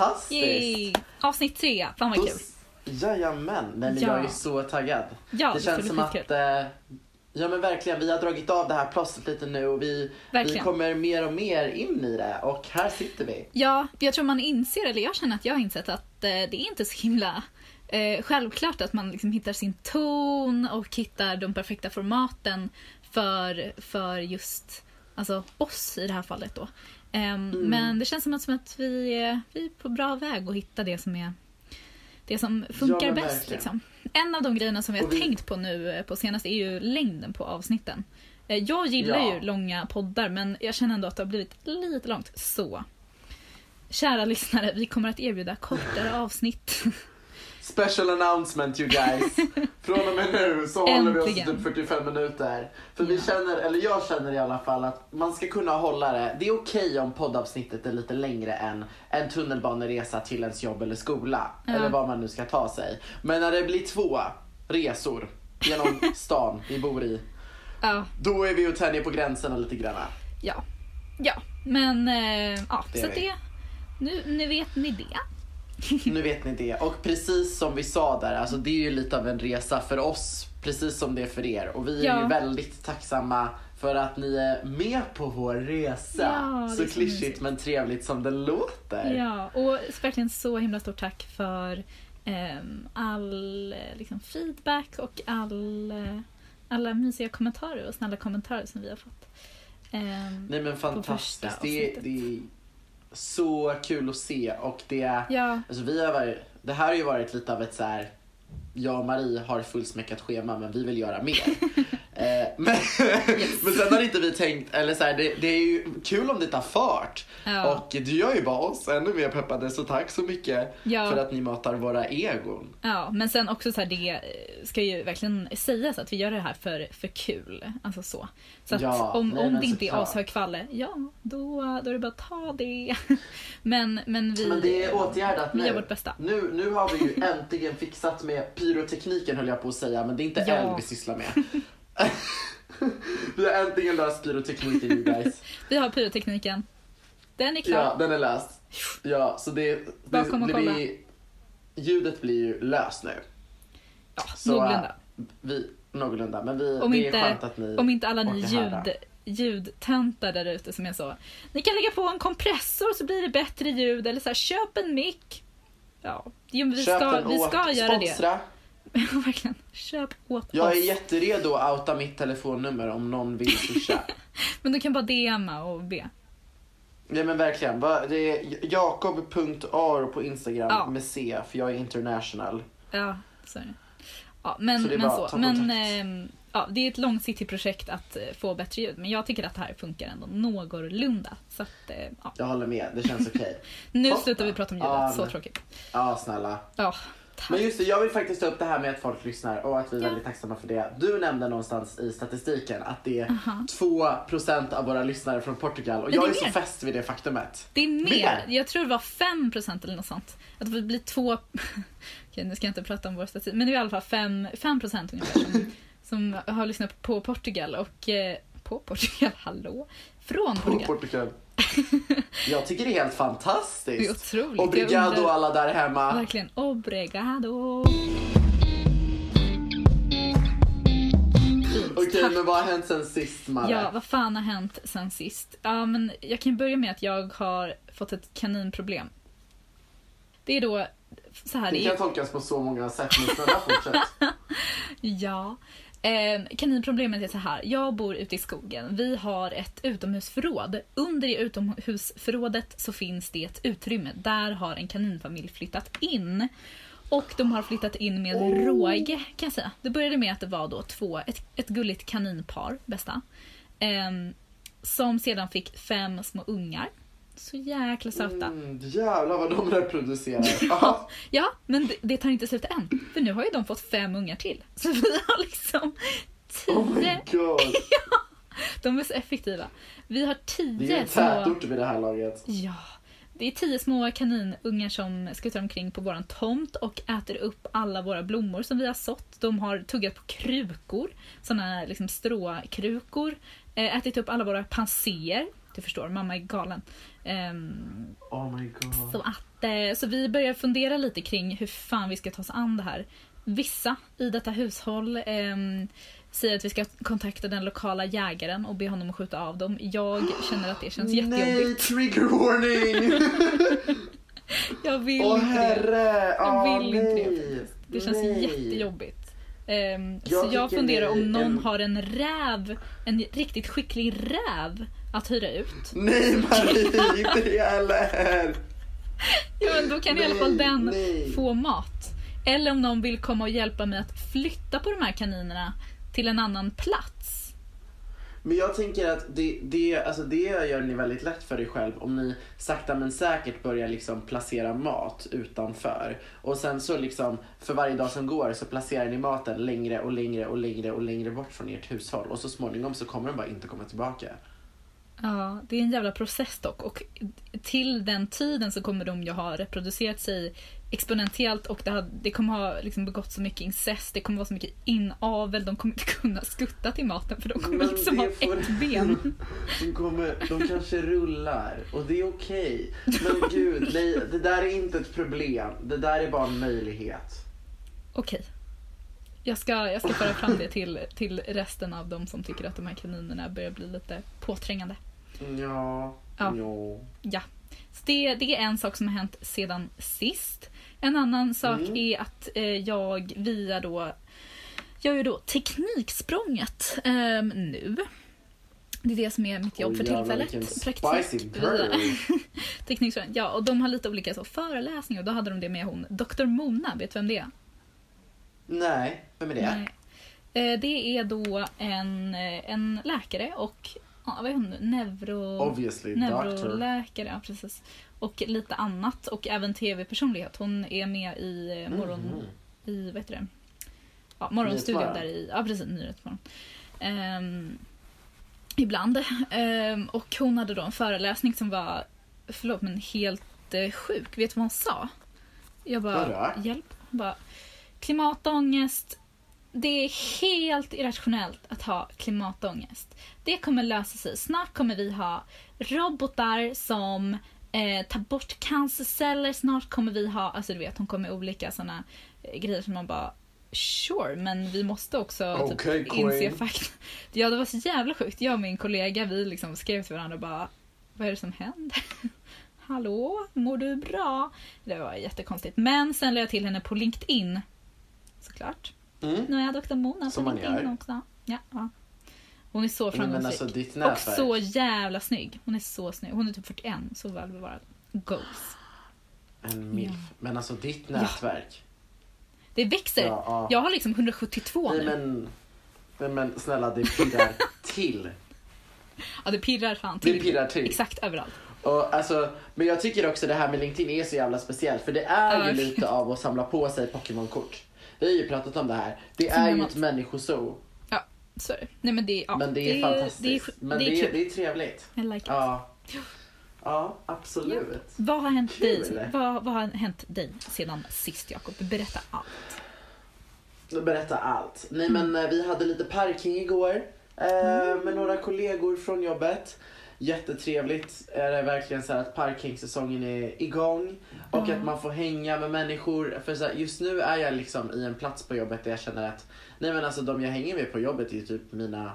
Fantastiskt! Yay. Avsnitt tre, fan vad Då kul. Jajamän, nej men Ja. jag är så taggad. Ja, det känns som att, eh, ja men verkligen, vi har dragit av det här plåstret lite nu och vi, vi kommer mer och mer in i det och här sitter vi. Ja, jag tror man inser, eller jag känner att jag har insett att eh, det är inte så himla eh, självklart att man liksom hittar sin ton och hittar de perfekta formaten för, för just alltså, oss i det här fallet. Då. Ehm, Men det känns som att, som att vi, är, vi är på bra väg att hitta det som är det som funkar men bäst. Liksom. En av de grejerna som vi har vi- tänkt på nu eh, på senaste är ju längden på avsnitten. Eh, Jag gillar Ja. ju långa poddar men jag känner ändå att det har blivit lite långt. Så, kära lyssnare, vi kommer att erbjuda kortare avsnitt. Special announcement you guys! Från och med nu så håller vi oss Äntligen. typ 45 minuter. För vi känner, eller jag känner i alla fall att man ska kunna hålla det. Det är okej om poddavsnittet är lite längre än en tunnelbaneresa till ens jobb eller skola. Ja. Eller vad man nu ska ta sig. Men när det blir två resor genom stan vi bor i. Ja, Då är vi och tänjer på gränserna lite grann. ja, ja. Men eh, ja, Det så vi. det, nu, nu vet ni det. Nu vet ni det. Och precis som vi sa där, alltså det är ju lite av en resa för oss. Precis som det är för er. Och vi är Ja. ju väldigt tacksamma för att ni är med på vår resa. Ja, så klyschigt men trevligt som det låter. Ja, och verkligen så himla stort tack för ehm, all eh, liksom, feedback och all, eh, alla mysiga kommentarer och snälla kommentarer som vi har fått. Ehm, Nej men fantastiskt. Det, det så kul att se och det, ja, alltså vi har varit, det här har ju varit lite av ett så här. Jag och Marie har fullsmäckat schema men vi vill göra mer. eh, men, men sen har inte vi tänkt, eller så här, det, det är ju kul om det tar fart. ja, Och det gör ju bara oss ännu mer peppade så tack så mycket Ja. för att ni matar våra egon. ja, men sen också så här, det ska ju verkligen sägas att vi gör det här för, för kul. Alltså så. Så att Ja, om, nej, om det inte är ashög kvalle, ja, då, då är det bara att ta det. men, men vi, Men det är åtgärdat vi nu. gör vårt bästa. Nu, nu har vi ju äntligen fixat med pyrotekniken höll jag på att säga, men det är inte Ja. eld vi sysslar med. vi har äntligen löst pyrotekniken you guys. Vi har pyrotekniken. Den är klar. Ja, den är löst. Ja, så det, det, Bakom och det kolla. blir, ljudet blir ju löst nu. Ja, Så, någorlunda. Vi, någorlunda, men vi, Om det inte- är skönt att ni... Om inte alla ni ljud, ljudtöntar där ute som är så. Ni kan lägga på en kompressor så blir det bättre ljud eller så här, köp en mick. Ja, jo, vi Köp ska, vi åt, ska göra det. Verkligen. Köp åt Jag oss. är jätteredo att outa mitt telefonnummer om någon vill swisha. Men du kan bara DMa och be. ja men verkligen. Det är jakob.aro på Instagram Ja. med C för jag är international. Ja, så är det. Ja, men Så det men så. Men ehm, ja, det är ett långsiktigt projekt att eh, få bättre ljud. Men jag tycker att det här funkar ändå någorlunda. Så att, eh, ja. Jag håller med, det känns okej. Nu Toppen. slutar vi prata om ljudet. Ja, så tråkigt. Ja snälla. Ja, tack. Men just det, jag vill faktiskt ta upp det här med att folk lyssnar och att vi är Ja. väldigt tacksamma för det. Du nämnde någonstans i statistiken att det är Aha. 2% av våra lyssnare från Portugal och jag är är så fäst vid det faktumet. Det är mer. Mer? Jag tror det var 5% eller något sånt. Att det blir två... Okej, nu ska jag inte prata om vår statistik. Men det är i alla fall 5, 5% ungefär som, som har lyssnat på Portugal. Och... Eh, på Portugal? Hallå? Från Portugal. Jag tycker det är helt Det är fantastiskt. otroligt. Obrigado undrar- alla där hemma. Verkligen. Obrigado. Okej, men vad har hänt sen sist Marre? Ja, vad fan har hänt sen sist? Ja, men jag kan börja med att jag har fått ett kaninproblem. Det är då så här. det det är- kan tolkas på så många sätt, men snälla fortsätt. Ja. Eh, kaninproblemet är så här. Jag bor ute i skogen. Vi har ett utomhusförråd. Under det utomhusförrådet så finns det ett utrymme. Där har en kaninfamilj flyttat in. Och de har flyttat in med Oh. råge kan jag säga. Det började med att det var då två, ett, ett gulligt kaninpar, bästa. ehm, som sedan fick fem små ungar. Så jäkla söta. Mm, jävlar vad de reproducerar. Ja. Ja, men det, det tar inte slut än. För nu har ju de fått fem ungar till. Så vi har liksom Oh my tio. god. De är så effektiva. Vi har Det är ju tio en små... tätort vid det här laget. Ja. Det är tio små kaninungar som skuttar omkring på våran tomt och äter upp alla våra blommor som vi har sått. De har tuggat på krukor, såna liksom stråkrukor. eh, Ätit upp alla våra panséer. Du förstår, mamma är galen. Ehm, Oh my god. så, att, eh, så vi börjar fundera lite kring hur fan vi ska ta oss an det här. Vissa i detta hushåll ehm, säger att vi ska kontakta den lokala jägaren och be honom att skjuta av dem. Jag känner att det känns Nej, jättejobbigt. trigger warning! Jag vill Åh inte det. Jag Åh, vill inte det nej. Det känns Nej. jättejobbigt. Ehm, Jag så jag funderar om någon en- har en räv, en riktigt skicklig räv att hyra ut. Nej Marie, inte det heller! Ja, men då kan i alla fall Nej, den nej. få mat. Eller om någon vill komma och hjälpa mig att flytta på de här kaninerna till en annan plats. Men jag tänker att det, det, alltså det gör ni väldigt lätt för er själv om ni sakta men säkert börjar liksom placera mat utanför. Och sen så liksom för varje dag som går så placerar ni maten längre och längre och längre och längre bort från ert hushåll. Och så småningom så kommer den bara inte komma tillbaka. Ja, det är en jävla process dock. Och till den tiden så kommer de ju ha reproducerat sig exponentiellt och det, har, det kommer ha liksom begått så mycket incest, det kommer vara så mycket inavel, de kommer inte kunna skutta till maten för de kommer Men liksom ha får- ett ben. De, kommer, de kanske rullar och det är okej. Men gud, nej, det där är inte ett problem. Det där är bara en möjlighet. Okej. Jag ska, jag ska föra fram det till, till resten av de som tycker att de här kaninerna börjar bli lite påträngande. Ja, Ja. ja. Ja. Så det, det är en sak som har hänt sedan sist. En annan sak Mm. är att eh, jag via då jag gör då Tekniksprånget ehm, nu. Det är det som är mitt jobb Oj, för tillfället. Praktik. Tekniksprånget. Ja, och de har lite olika så, föreläsningar och då hade de det med hon Dr. Mona, vet du vem det är? Nej, vem är det? Nej. Eh, Det är då en, eh, en läkare och vad är hon nu? Neuro... Obviously. Neuroläkare, ja precis. Och lite annat och även tv-personlighet. Hon är med i eh, morgon... Mhm. I, vad heter det? Ja, morgonstudion där i... Ja precis, Nyhetsmorgon. Ehm, ibland. Ehm, och hon hade då en föreläsning som var, förlåt men helt eh, sjuk. Vet du vad hon sa? Jag bara, hjälp. Hon bara, klimatångest. Det är helt irrationellt att ha klimatångest. Det kommer lösa sig. Snart kommer vi ha robotar som eh, tar bort cancerceller. Snart kommer vi ha, alltså du vet hon kommer med olika såna eh, grejer som man bara Sure, men vi måste också Okej, typ, inse fakta. Ja, det var så jävla sjukt. Jag och min kollega, vi liksom skrev till varandra och bara Vad är det som händer? Hallå, mår du bra? Det var jättekonstigt. Men sen lade jag till henne på LinkedIn. Såklart. Mm. Nu är jag Dr. Mona Som man LinkedIn också. Ja, ja. Hon är så framgångsrik. alltså och så jävla snygg. Hon är så snygg. Hon är typ 41, så välbevarad. Goals. En milf. Ja. Men alltså ditt nätverk. Det växer. Ja, ja. Jag har liksom 172 Nej nu. men, nej men snälla det pirrar till. Ja, det pirrar fan till. Det pirrar till. Exakt överallt. Och, alltså, men jag tycker också det här med LinkedIn är så jävla speciellt för det är ju lite av att samla på sig Pokémon-kort. Vi har ju pratat om det här. Det Som är ju ett människozoo. Ja, så är det. Nej men det, ja, men det är, fantastiskt. Det är, men det det är är, kul. det är trevligt. I like it. Ja. Ja, absolut. Vad har hänt Kul. dig? Vad, vad har hänt dig sedan sist Jakob? Berätta allt. Berätta allt. Nej Mm. men eh, vi hade lite parking igår eh, med några kollegor från jobbet. Jättetrevligt är det verkligen så här att parkingsäsongen är igång och Ja. att man får hänga med människor. För så här, just nu är jag liksom i en plats på jobbet där jag känner att nej men alltså de jag hänger med på jobbet är ju typ mina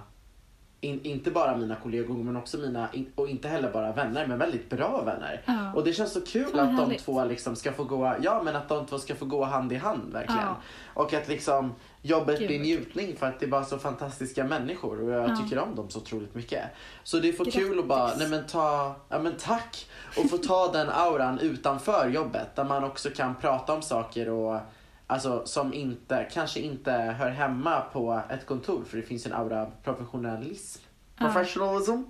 in, inte bara mina kollegor men också mina, in, och inte heller bara vänner men väldigt bra vänner. Ja. Och det känns så kul Fan, att de härligt. två liksom ska få gå, ja men att de två ska få gå hand i hand verkligen. Ja. Och att liksom jobbet Gud, blir njutning för att det är bara så fantastiska människor och jag Ja. tycker om dem så otroligt mycket. Så det är för kul att bara, nej men ta, ja men tack! Och få ta den auran utanför jobbet där man också kan prata om saker och Alltså som inte, kanske inte hör hemma på ett kontor för det finns en aura av professionalism. Ja. Professionalism.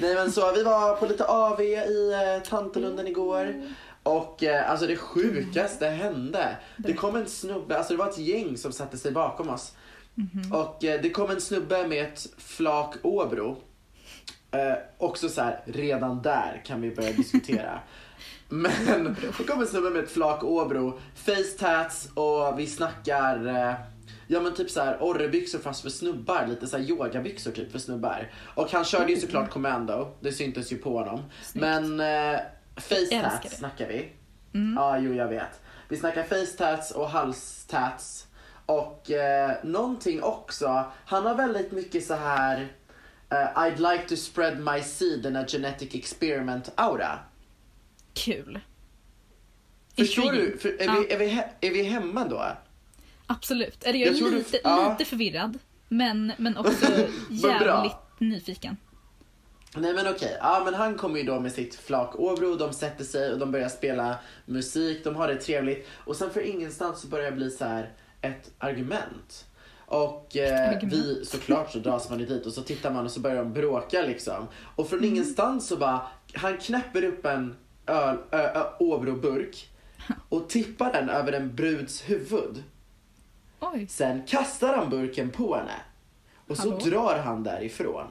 Nej men så, vi var på lite AV i eh, Tantelunden igår. Och eh, alltså det sjukaste hände. Det kom en snubbe, alltså det var ett gäng som satte sig bakom oss. Mhm. Och eh, det kom en snubbe med ett flak Åbro. Eh, också så här, redan där kan vi börja diskutera. Men det kom en snubbe med ett flak Åbro, face tats och vi snackar, eh, ja men typ så här orrebyxor fast för snubbar, lite så här yogabyxor typ för snubbar. Och han körde ju Mm. såklart commando, det syntes ju på honom. Snyggt. Men eh, face tats snackar vi. Mm. Ja, jo jag vet. Vi snackar face tats och halstats. Och eh, någonting också, han har väldigt mycket så här eh, I'd like to spread my seed in a genetic experiment aura. Kul. Förstår du? För, är, Ja. vi, är, vi, he- är vi hemma då? Absolut. Eller jag är Jag tror du- lite, ja. lite förvirrad. Men, men också jävligt nyfiken. Nej men okej, ja men han kommer ju då med sitt flak Åbro, de sätter sig och de börjar spela musik, de har det trevligt och sen för ingenstans så börjar det bli så här ett argument. Och eh, Argument. vi, såklart så dras man dit och så tittar man och så börjar de bråka liksom. Och från Mm. ingenstans så bara, han knäpper upp en öl, ö, ö, Åbro-burk och tippar den över en bruds huvud. Oj. Sen kastar han burken på henne. Och så Hallå? drar han därifrån.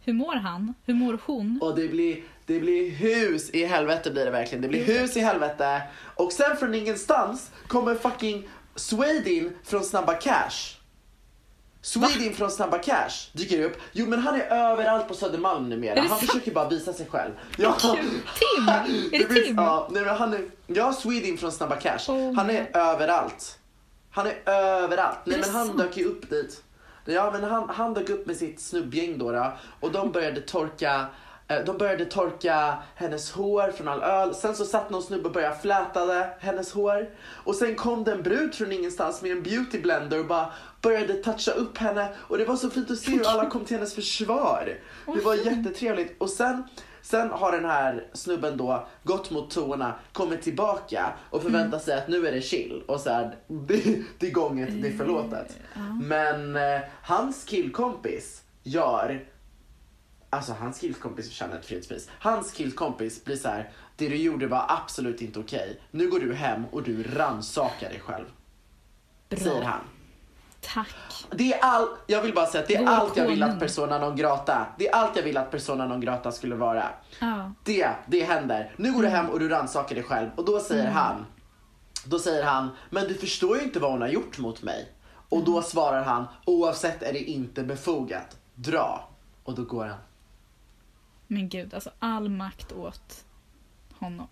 Hur mår han? Hur mår hon? Och det blir, det blir hus i helvete blir det verkligen. Det blir hus i helvete. Och sen från ingenstans kommer fucking Swedin från Snabba Cash. Swedin från Snabba Cash dyker upp. Jo men han är överallt på Södermalm numera. Det Han sant? försöker bara visa sig själv. Ja. Tim! Är det finns- Tim? Ja, nej, men han är, ja, Swedin från Snabba Cash. Oh han är överallt. Han är överallt. Nej det men han sant? dök ju upp dit. Ja men han, han dök upp med sitt snubbgäng då, då och de började torka de började torka hennes hår från all öl. Sen så satt någon snubbe och började flätade hennes hår. Och sen kom det en brud från ingenstans med en beauty blender och bara började toucha upp henne. Och det var så fint att se hur alla kom till hennes försvar. Det var jättetrevligt. Och sen, sen har den här snubben då gått mot toorna, kommit tillbaka och förväntar sig att nu är det chill. Och så här, det, det är gånget, det är förlåtet. Men eh, hans killkompis gör Alltså hans killkompis förtjänar ett fredspris. Hans killkompis blir så här: det du gjorde var absolut inte okej. Nu går du hem och du rannsakar dig själv. Bra. Säger han. Tack. Det är all, jag vill bara säga att det är Vår allt jag vill att persona non grata, det är allt jag vill att persona non grata skulle vara. Ja. Det, det händer. Nu går du hem och du rannsakar dig själv och då säger han, då säger han, men du förstår ju inte vad hon har gjort mot mig. Och då svarar han, oavsett är det inte befogat, dra. Och då går han. Men gud, alltså all makt åt honom.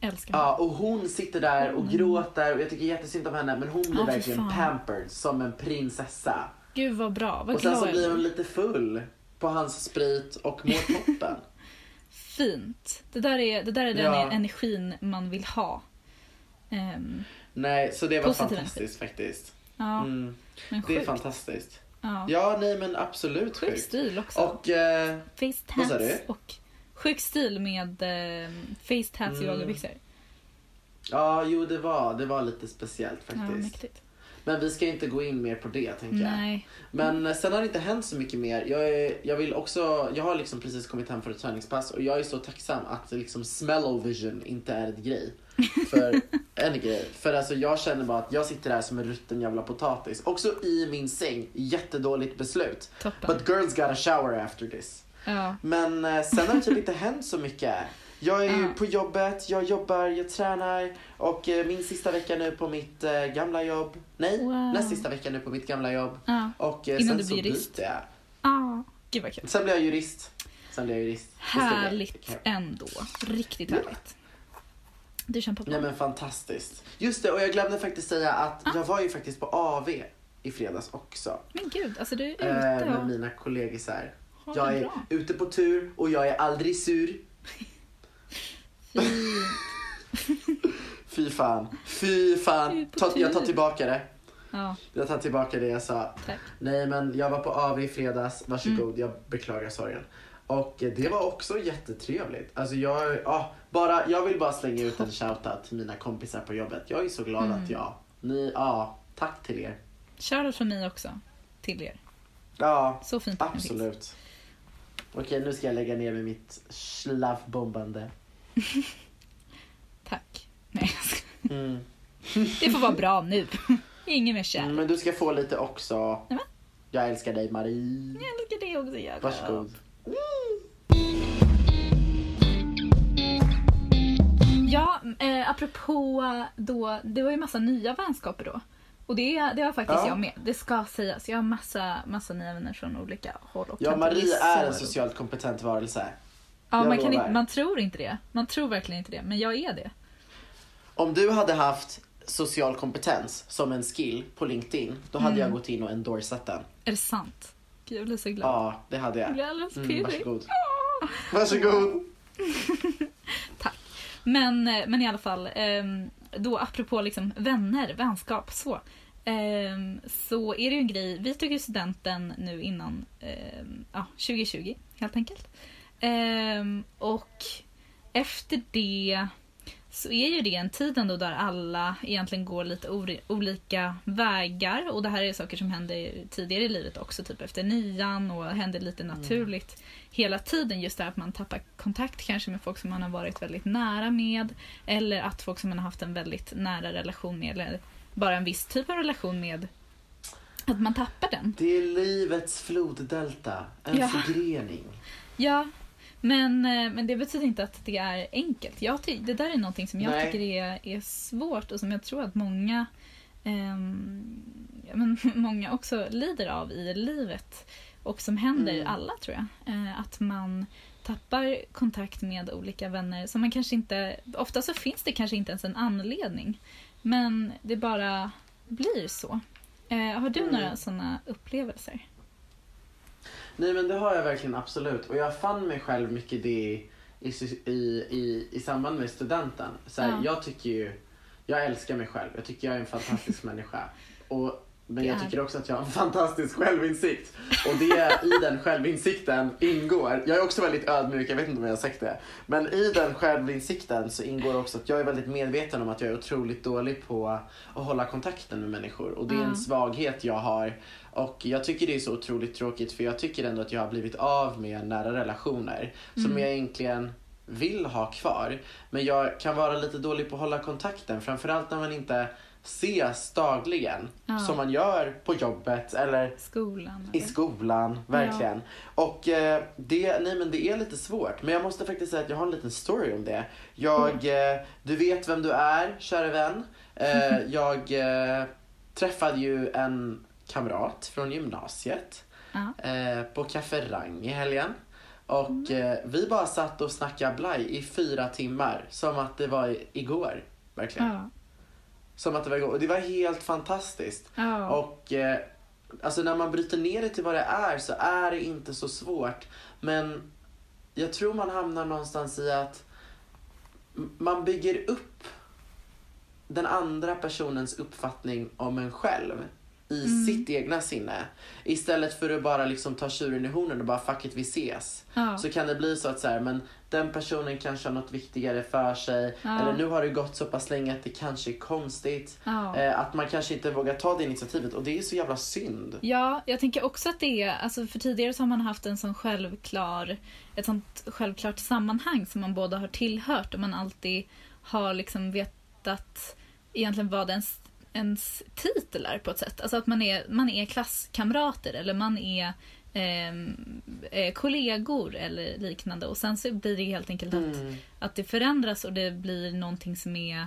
Älskar honom. Ja, och hon sitter där och gråter och jag tycker jättesynd om henne men hon blir Ja, verkligen pampered som en prinsessa. Gud vad bra, vad Och sen så blir hon lite full på hans sprit och mår toppen. Fint. Det där är, det där är den Ja. energin man vill ha. Ehm, Nej, så det var fantastiskt faktiskt. ja, Mm, det är fantastiskt. Ja. Ja, nej men absolut Sjuk sjukt. stil också. Och eh, face vad sa tats du? och sjuk stil med eh, face tats och Mm. yogabyxor. ja, jo det var, det var lite speciellt Ja, faktiskt. mäktigt. men vi ska inte gå in mer på det tänker jag. Nej. Men eh, sen har det inte hänt så mycket mer. Jag, är, jag vill också, jag har liksom precis kommit hem från ett träningspass och jag är så tacksam att liksom smell-o-vision inte är ett grej. För, en grej. För alltså jag känner bara att jag sitter där som en rutten jävla potatis. Också i min säng. Jättedåligt beslut. Toppen. But girls got a shower after this. Ja. Men eh, sen har det typ inte hänt så mycket. Jag är ju Ja. på jobbet, jag jobbar, jag tränar och eh, min sista vecka nu på mitt eh, gamla jobb. Nej, Wow. näst sista vecka nu på mitt gamla jobb. Ja. Och eh, Innan sen du så blir jurist. byter jag. Ah, gud vad kul. Sen blir jag jurist. Sen blir jag jurist. Härligt ändå. Riktigt härligt. Du kämpar på. Nej men fantastiskt. Just det, och jag glömde faktiskt säga att jag var ju faktiskt på AV i fredags också. Men gud, alltså du är ute Eh, med och mina kollegisar. Jag är bra. ute på tur och jag är aldrig sur. Fy fan. Fy fan. Ta, jag tar tillbaka det. Ja, Jag tar tillbaka det jag sa. tack. Nej men jag var på AV i fredags. Varsågod, Mm. jag beklagar sorgen. Och det var också jättetrevligt. Alltså jag, ja, bara, jag vill bara slänga ut en shoutout till mina kompisar på jobbet. Jag är så glad Mm. att jag, ni, ja, tack till er. Shoutout från mig också. Till er. Ja, Så fint absolut. Okej, nu ska jag lägga ner med mitt slavbombande. Tack. Nej, jag skojar. Mm. Det får vara bra nu. Ingen mer kärlek. Mm, Men du ska få lite också. Jag älskar dig Marie. Jag älskar det också. Jakob. Varsågod. Eh, apropå då, det var ju massa nya vänskaper då. Och det, det har faktiskt Ja. jag med. Det ska sägas. Jag har massa, massa nya vänner från olika håll och Ja, Marie är en socialt kompetent varelse. Ja, jag man, kan inte, man tror inte det. Man tror verkligen inte det. Men jag är det. Om du hade haft social kompetens som en skill på LinkedIn, då hade Mm. jag gått in och endorsat den. Är det sant? Gud, jag blir så glad. Ja, det hade Jag jag. blir alldeles Mm, varsågod. Varsågod. Men, eh, men i alla fall, ehm, då apropå liksom vänner, vänskap, så. Ehm, så är det ju en grej, vi tog ju studenten nu innan ehm, ja, 2020 helt enkelt. Och efter det så är ju det en tid ändå där alla egentligen går lite olika vägar. Och det här är saker som händer tidigare i livet också, typ efter nian och händer lite naturligt hela tiden. Just det här att man tappar kontakt kanske med folk som man har varit väldigt nära med. Eller att folk som man har haft en väldigt nära relation med, eller bara en viss typ av relation med, att man tappar den. Det är livets floddelta, en Ja. förgrening. Ja, men, eh, men det betyder inte att det är enkelt. Jag ty- det där är någonting som jag Nej. tycker är, är svårt och som jag tror att många, ja, men många också lider av i livet. Och som händer Mm. alla tror jag. Eh, att man tappar kontakt med olika vänner som man kanske inte... Ofta så finns det kanske inte ens en anledning. Men det bara blir så. Eh, har du Mm. några sådana upplevelser? Nej men det har jag verkligen absolut. Och jag fann mig själv mycket det i, i, i, i samband med studenten. Så här, Ja. Jag tycker ju, jag älskar mig själv. Jag tycker jag är en fantastisk människa. Och, men jag tycker också att jag har en fantastisk självinsikt. Och det i den självinsikten ingår, jag är också väldigt ödmjuk, jag vet inte om jag har sagt det. Men i den självinsikten så ingår också att jag är väldigt medveten om att jag är otroligt dålig på att hålla kontakten med människor. Och det är en svaghet jag har. Och jag tycker det är så otroligt tråkigt för jag tycker ändå att jag har blivit av med nära relationer som Mm. jag egentligen vill ha kvar. Men jag kan vara lite dålig på att hålla kontakten, framförallt när man inte ses dagligen. Ja. Som man gör på jobbet eller Skolan? i eller? skolan, verkligen. Och eh, det, nej men det är lite svårt. Men jag måste faktiskt säga att jag har en liten story om det. Jag, eh, du vet vem du är, kära vän. Eh, jag eh, träffade ju en kamrat från gymnasiet eh, på Rang i helgen. Och eh, vi bara satt och snackade blaj i fyra timmar. Som att det var igår. Verkligen. Ja. Som att det var igår. Och det var helt fantastiskt. Ja. Och eh, alltså när man bryter ner det till vad det är så är det inte så svårt. Men jag tror man hamnar någonstans i att man bygger upp den andra personens uppfattning om en själv i Mm. sitt egna sinne. Istället för att bara liksom ta tjuren i hornen och bara fuck it, vi ses. Ja. Så kan det bli så att så här, men den personen kanske har något viktigare för sig. Ja. Eller nu har det gått så pass länge att det kanske är konstigt. Ja. Eh, att man kanske inte vågar ta det initiativet och det är så jävla synd. Ja, jag tänker också att det är, alltså för tidigare så har man haft en sån självklar, ett sånt självklart sammanhang som man båda har tillhört och man alltid har liksom vetat egentligen vad ens, ens titel är på ett sätt. Alltså att man är, man är klasskamrater eller man är ehm, eh, kollegor eller liknande och sen så blir det helt enkelt att Mm. att det förändras och det blir någonting som är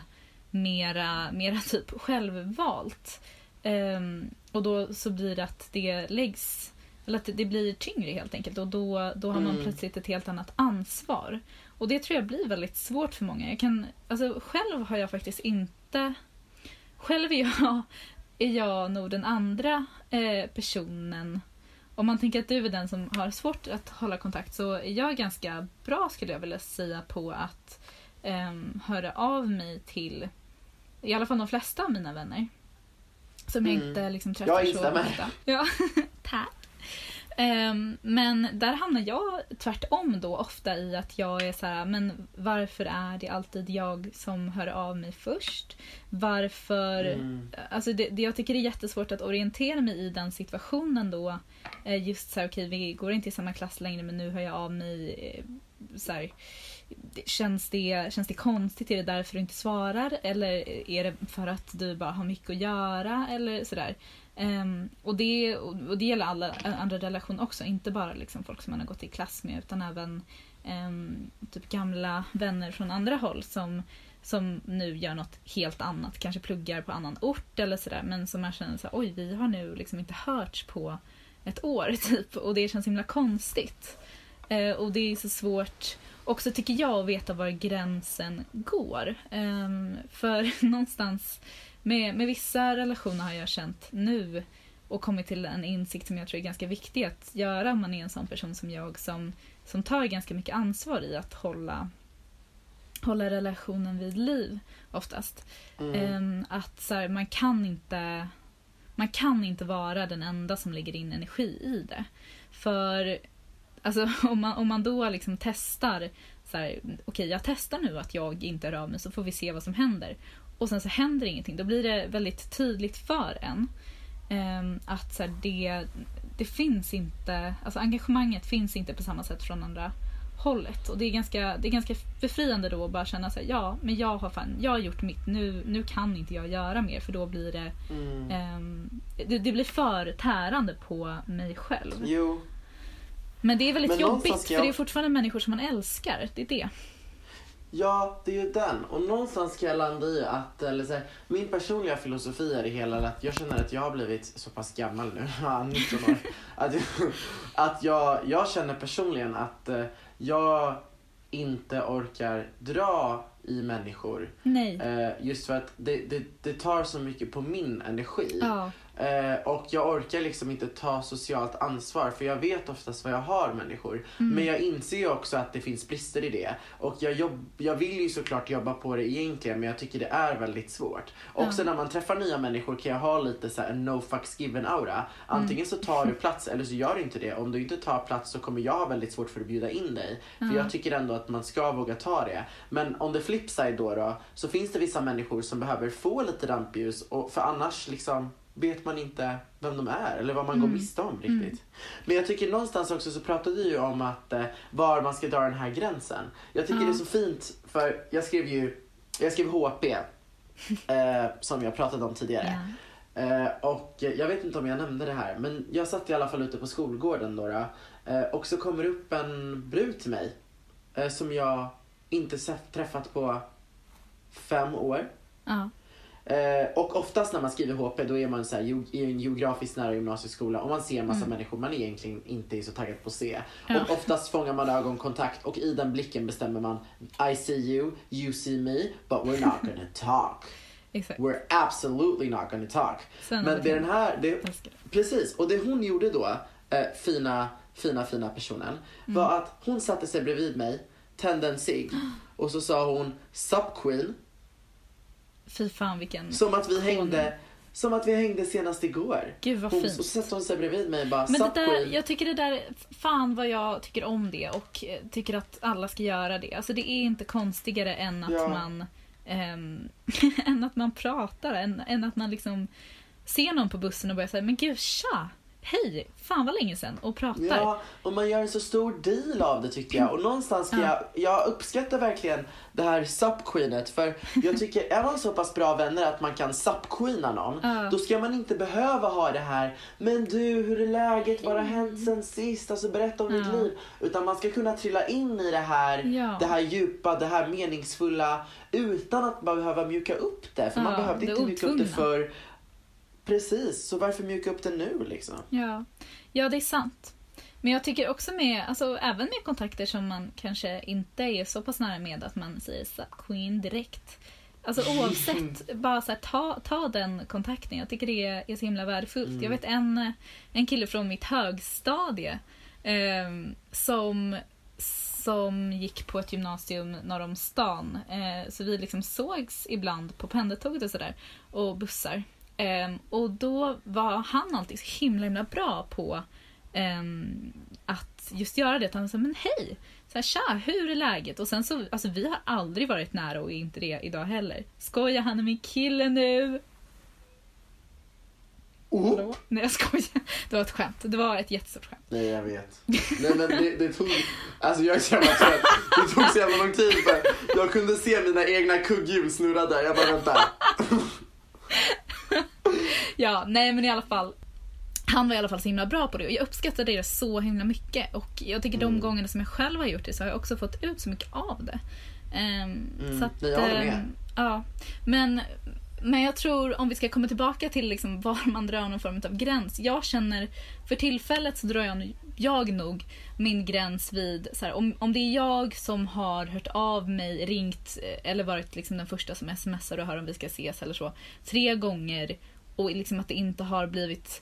mera, mera typ självvalt. Ehm, och då så blir det att det läggs, eller att det, det blir tyngre helt enkelt och då, då har man Mm. plötsligt ett helt annat ansvar. Och det tror jag blir väldigt svårt för många. Jag kan, alltså själv har jag faktiskt inte, själv är jag, är jag nog den andra eh, personen om man tänker att du är den som har svårt att hålla kontakt så är jag ganska bra skulle jag vilja säga på att um, höra av mig till i alla fall de flesta av mina vänner. Som jag Mm. inte liksom träffar Jag så ofta. Ja, tack. Ehm, men där hamnar jag tvärtom då ofta i att jag är så här, men varför är det alltid jag som hör av mig först? Varför Mm. Alltså det, det jag tycker det är jättesvårt att orientera mig i den situationen då. Just så här, okej vi går inte i samma klass längre men nu hör jag av mig. eh, Så här, känns, det, känns det konstigt? Är det därför du inte svarar? Eller är det för att du bara har mycket att göra? Eller sådär. Um, och, det, och det gäller alla andra relationer också, inte bara liksom folk som man har gått i klass med utan även um, typ gamla vänner från andra håll som, som nu gör något helt annat, kanske pluggar på annan ort eller sådär men som man känner såhär, oj vi har nu liksom inte hörts på ett år typ och det känns himla konstigt. Uh, och det är så svårt också tycker jag att veta var gränsen går. Um, för någonstans med, med vissa relationer har jag känt nu och kommit till en insikt som jag tror är ganska viktig att göra om man är en sån person som jag som, som tar ganska mycket ansvar i att hålla, hålla relationen vid liv oftast. Mm. Um, att så här, man kan inte man kan inte vara den enda som lägger in energi i det. För alltså, om, man, om man då liksom testar, okej okay, jag testar nu att jag inte rör mig så får vi se vad som händer och sen så händer ingenting, då blir det väldigt tydligt för en um, att så här, det, det finns inte, alltså engagemanget finns inte på samma sätt från andra hållet. Och det är ganska, det är ganska befriande då att bara känna sig ja men jag har, fan, jag har gjort mitt, nu, nu kan inte jag göra mer för då blir det, mm. um, det, det, blir för tärande på mig själv. Jo. Men det är väldigt men jobbigt jag... för det är fortfarande människor som man älskar, det är det. Ja, det är ju den. Och någonstans ska jag landa i att, eller så här, min personliga filosofi är det hela att jag känner att jag har blivit så pass gammal nu, 19 år, att, jag, att jag, jag känner personligen att eh, jag inte orkar dra i människor. Nej. Eh, just för att det, det, det tar så mycket på min energi. Ja. Eh, och jag orkar liksom inte ta socialt ansvar för jag vet oftast vad jag har människor. Mm. Men jag inser ju också att det finns brister i det. Och jag, jobb, jag vill ju såklart jobba på det egentligen men jag tycker det är väldigt svårt. Också när man träffar nya människor kan jag ha lite så en no fucks given aura. Antingen mm. så tar du plats eller så gör du inte det. Om du inte tar plats så kommer jag ha väldigt svårt för att bjuda in dig. För jag tycker ändå att man ska våga ta det. Men om det flipside då, då så finns det vissa människor som behöver få lite rampljus och för annars liksom vet man inte vem de är eller vad man mm. går miste om riktigt. Mm. Men jag tycker någonstans också så pratade du ju om att eh, var man ska dra den här gränsen. Jag tycker mm. det är så fint för jag skrev ju, jag skrev HP eh, som jag pratade om tidigare. Yeah. Eh, och jag vet inte om jag nämnde det här men jag satt i alla fall ute på skolgården då, då eh, och så kommer upp en brud till mig eh, som jag inte sett, träffat på fem år. Uh. Eh, och oftast när man skriver HP då är man så här, i en geografiskt nära gymnasieskola och man ser en massa mm. människor man egentligen inte är så taggad på att se. Ja. Och oftast fångar man ögonkontakt och i den blicken bestämmer man I see you, you see me, but we're not gonna talk. Exakt. We're absolutely not gonna talk. Sen Men det den här, det, precis, och det hon gjorde då, eh, fina, fina, fina personen, mm. var att hon satte sig bredvid mig, tände en cigg och så sa hon Sup Queen Fy fan vilken... Som att vi hängde som att vi hängde senast igår. Gud vad hon, fint. Och så satte hon sig bredvid mig och bara Men det där, jag tycker det där, fan vad jag tycker om det och eh, tycker att alla ska göra det. Alltså det är inte konstigare än att ja. man ähm, än att man pratar, än, än att man liksom ser någon på bussen och börjar säga men gud tja, hej, fan vad länge sedan och pratar. Ja, och man gör en så stor deal av det tycker jag. Och någonstans ska jag, jag uppskattar verkligen det här sup-queenet för jag tycker, är man så pass bra vänner att man kan sup-queena någon, uh. då ska man inte behöva ha det här, men du, hur är läget, vad har hänt sen sist, alltså berätta om uh. ditt liv. Utan man ska kunna trilla in i det här, ja. det här djupa, det här meningsfulla utan att man behöver mjuka upp det. För man behövde inte mjuka upp det för Precis, så varför mjuka upp det nu liksom? Ja, ja det är sant. Men jag tycker också med, alltså även med kontakter som man kanske inte är så pass nära med att man säger Queen direkt. Alltså oavsett, bara så här, ta, ta den kontakten. Jag tycker det är, är så himla värdefullt. Mm. Jag vet en, en kille från mitt högstadie eh, som, som gick på ett gymnasium norr om stan. Eh, så vi liksom sågs ibland på pendeltåget och sådär. Och bussar. Um, och då var han alltid så himla himla bra på um, att just göra det. Han sa, men hej! Så här, Tja, hur är läget? Och sen så, alltså vi har aldrig varit nära och är inte det idag heller. Skojar han är min kille nu? Oh. Nej jag skojar. Det var ett skämt. Det var ett jättestort skämt. Nej jag vet. Nej men det, det tog, alltså jag är så jävla trött. Det tog så jävla lång tid för jag kunde se mina egna kugghjul snurra där. Jag bara vänta. ja, nej men i alla fall. Han var i alla fall så himla bra på det och jag uppskattade det så himla mycket. Och jag tycker de Mm. gångerna som jag själv har gjort det så har jag också fått ut så mycket av det. Ehm, Mm, så att, jag håller med. ehm, ja, men, men jag tror om vi ska komma tillbaka till liksom var man drar någon form av gräns. Jag känner, för tillfället så drar jag, jag nog min gräns vid, så här, om, om det är jag som har hört av mig, ringt eh, eller varit liksom den första som smsar och hör om vi ska ses eller så, tre gånger och liksom att det inte har blivit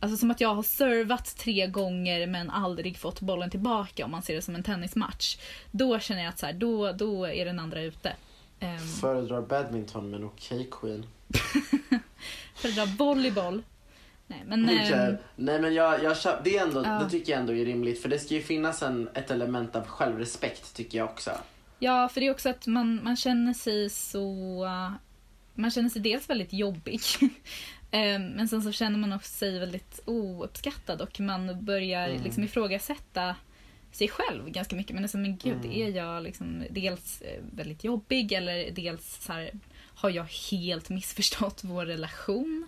Alltså som att jag har servat tre gånger men aldrig fått bollen tillbaka om man ser det som en tennismatch. Då känner jag att så här, då, då är den andra ute. Um, Föredrar badminton men okej queen. föredrar volleyboll. Nej men... Okej. ehm, Nej men jag, jag det, är ändå, Ja. det tycker jag ändå är rimligt för det ska ju finnas en, ett element av självrespekt tycker jag också. Ja, för det är också att man, man känner sig så... Man känner sig dels väldigt jobbig. Ehm, Men sen så känner man också sig väldigt ouppskattad och man börjar Mm. liksom ifrågasätta sig själv ganska mycket. Men, alltså, men gud, Mm. är jag liksom dels eh, väldigt jobbig eller dels så här, har jag helt missförstått vår relation?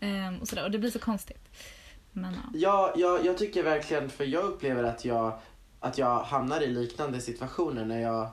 Ehm, och, så där. och det blir så konstigt. Men ja. Ja, jag, jag tycker verkligen, för jag upplever att jag, att jag hamnar i liknande situationer när jag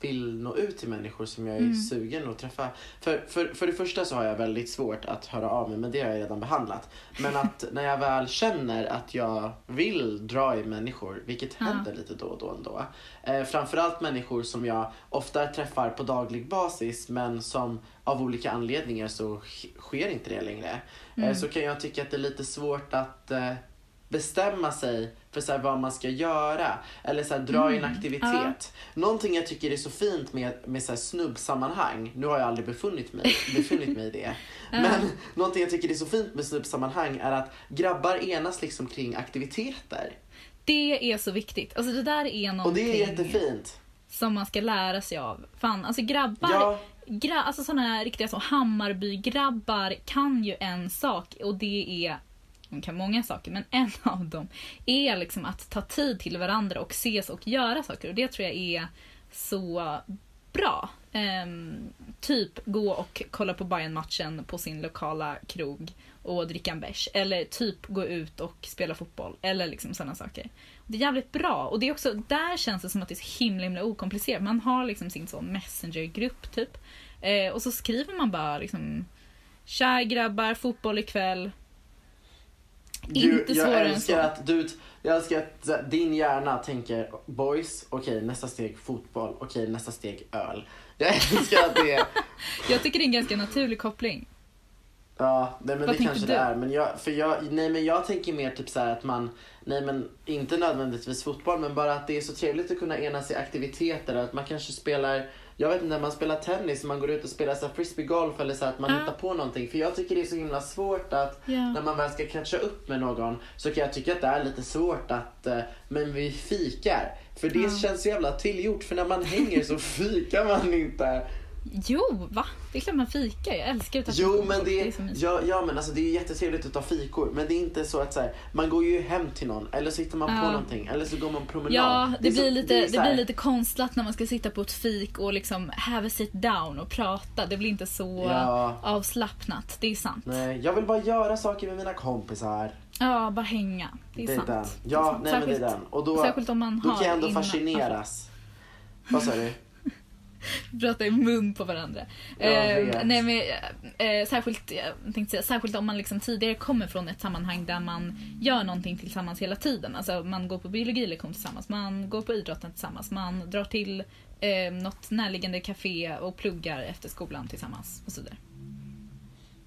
vill nå ut till människor som jag är Mm. sugen att träffa. För, för, för det första så har jag väldigt svårt att höra av mig, men det har jag redan behandlat. Men att när jag väl känner att jag vill dra i människor, vilket Ja. händer lite då och då ändå. Eh, framförallt människor som jag ofta träffar på daglig basis men som av olika anledningar så sk- sker inte det längre. Mm. Eh, så kan jag tycka att det är lite svårt att eh, bestämma sig för så här, vad man ska göra. Eller så här, dra i en Mm, aktivitet. Någonting jag tycker är så fint med, med så här, snubbsammanhang, nu har jag aldrig befunnit mig, befunnit mig i det. Ja. Men någonting jag tycker är så fint med snubbsammanhang är att grabbar enas liksom kring aktiviteter. Det är så viktigt. Alltså det där är Och någonting det är jättefint. som man ska lära sig av. Fan, alltså grabbar, Ja, gra, alltså såna här riktiga så Hammarby-grabbar kan ju en sak och det är de kan många saker, men en av dem är liksom att ta tid till varandra och ses och göra saker. Och det tror jag är så bra. Um, typ gå och kolla på bayern matchen på sin lokala krog och dricka en bärs. Eller typ gå ut och spela fotboll. Eller liksom sådana saker. Det är jävligt bra. Och det är också, där känns det som att det är så himla, himla okomplicerat. Man har liksom sin sån messengergrupp typ. Eh, och så skriver man bara liksom Tja grabbar, fotboll ikväll. Inte jag svårare än älskar så. att du, jag älskar att din hjärna tänker boys, okej nästa steg fotboll, okej nästa steg öl. Jag älskar att det är Jag tycker det är en ganska naturlig koppling. Ja, nej, men Vad det kanske du? det är. Men jag, för jag, nej, men jag tänker mer typ så att man, nej men inte nödvändigtvis fotboll, men bara att det är så trevligt att kunna enas i aktiviteter. Att man kanske spelar, jag vet inte, när man spelar tennis, man går ut och spelar så frisbeegolf eller så att man Ja. hittar på någonting. För jag tycker det är så himla svårt att Ja. när man väl ska catcha upp med någon så kan jag tycka att det är lite svårt att, eh, men vi fikar. För det Ja. känns så jävla tillgjort, för när man hänger så fikar man inte. Jo, va? Det är klart man fikar. Jag älskar att ta Jo men folk. det, är så ja, ja men alltså det är jättetrevligt att ta fikor men det är inte så att så här, man går ju hem till någon eller så hittar man på Ja. någonting eller så går man promenad. Ja, det, så- blir lite, är det, så här- blir lite konstlat när man ska sitta på ett fik och liksom have a sit down och prata. Det blir inte så Ja, avslappnat. Det är sant. nej, jag vill bara göra saker med mina kompisar. Ja, bara hänga. Det är, Det är sant. den. Det är Ja, sant. nej men det är Särskilt- den. Och då, Särskilt om man då har kan jag ändå innan- fascineras. Vad sa du? prata i mun på varandra. Eh, nej, men, eh, särskilt, jag tänkte säga, särskilt om man liksom tidigare kommer från ett sammanhang där man gör någonting tillsammans hela tiden. Alltså man går på biologilektion tillsammans, man går på idrotten tillsammans, man drar till eh, något närliggande café och pluggar efter skolan tillsammans och så vidare.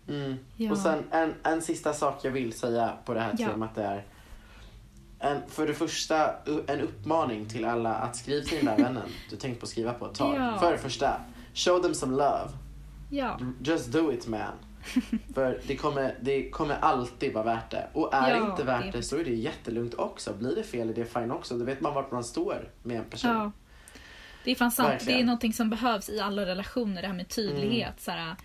Mm. Ja. Och sen en, en sista sak jag vill säga på det här Ja. temat är en, för det första en uppmaning till alla att skriva till den där vännen du tänkt på att skriva på ett tag. Ja. För det första, show them some love. Ja. Just do it man. För det kommer, det kommer alltid vara värt det. Och är Ja, det inte värt det- det så är det jättelugnt också. Blir det fel är det fine också. Då vet man vart man står med en person. ja. Det är fan sant. Verkligen. Det är någonting som behövs i alla relationer, det här med tydlighet. Mm. Så här,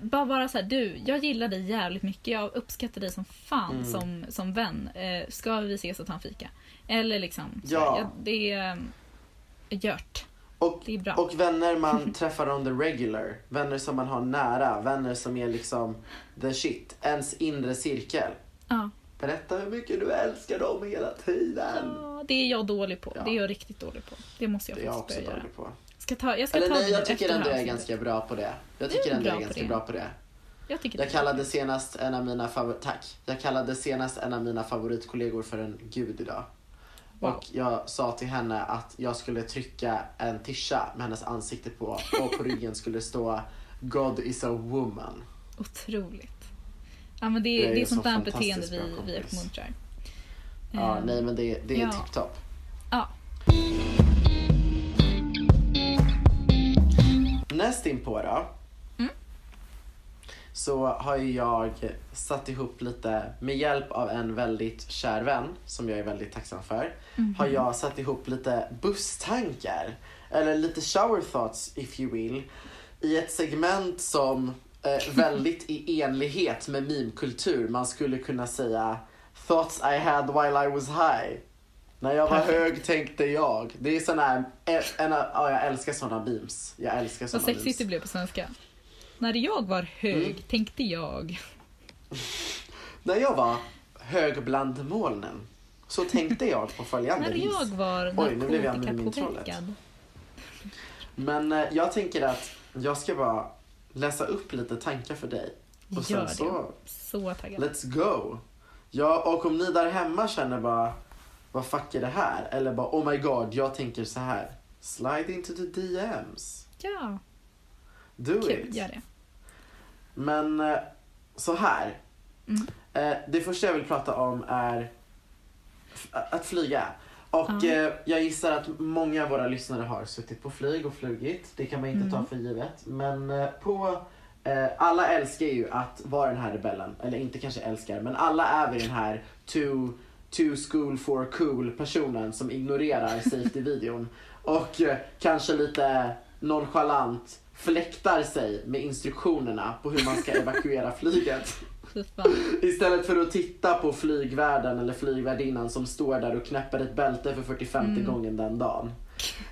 bara vara så här, du, jag gillar dig jävligt mycket, jag uppskattar dig som fan Mm. som, som vän. Eh, ska vi ses och ta en fika? Eller liksom, Ja. här, det är eh, gjort. Och, Det är bra. och vänner man träffar on the regular. Vänner som man har nära. Vänner som är liksom the shit. Ens inre cirkel. Ja. Berätta hur mycket du älskar dem hela tiden. ja, det är jag dålig på. Ja. Det är jag riktigt dålig på. Det måste jag Det är jag faktiskt börja göra. dålig på. Ska ta, jag ska Eller ta nej, det jag tycker ändå det jag är ganska bra på det. Jag tycker ändå jag är ganska det. bra på det. Jag Jag det. kallade senast en av mina favor- tack. Jag kallade senast en av mina favoritkollegor för en gud idag. Wow. Och jag sa till henne att jag skulle trycka en tisha med hennes ansikte på och på ryggen skulle stå God is a woman. Otroligt. Ja, men det, Jag är det är så sånt där beteende vi, vi uppmuntrar. Ja, Ehm, nej men det, det är ja. tipptopp. ja. Näst in på då. Mm. Så har jag satt ihop lite, med hjälp av en väldigt kär vän, som jag är väldigt tacksam för, Mhm. har jag satt ihop lite busstankar, eller lite shower thoughts if you will, i ett segment som eh, väldigt i enlighet med meme-kultur, man skulle kunna säga Thoughts I had while I was high. När jag var hög tänkte jag. Det är sån här, en, en, ja, jag älskar såna memes. Jag älskar Vad såna sexigt memes. det blev på svenska. När jag var hög Mm. tänkte jag. När jag var hög bland molnen så tänkte jag på följande När vis. jag var Oj, nu blev jag narkotikapåverkad. Men eh, jag tänker att jag ska bara läsa upp lite tankar för dig. Och sen Gör det. så, Så taggad. let's go. Ja, och om ni där hemma känner bara, vad fuck är det här? Eller bara, oh my god, jag tänker så här. Slide into the DMs. Ja, Do kul. it. Gör det. Men eh, så här. Mm. Eh, Det första jag vill prata om är att flyga. Och eh, jag gissar att många av våra lyssnare har suttit på flyg och flugit. Det kan man inte ta Mm. för givet. Men på alla älskar ju att vara den här rebellen. Eller inte kanske älskar, men alla är vi den här too, too school for cool personen som ignorerar safety-videon. Och eh, kanske lite nonchalant fläktar sig med instruktionerna på hur man ska evakuera flyget. Istället för att titta på flygvärden eller flygvärdinnan som står där och knäpper ett bälte för 45 Mm. gången den dagen.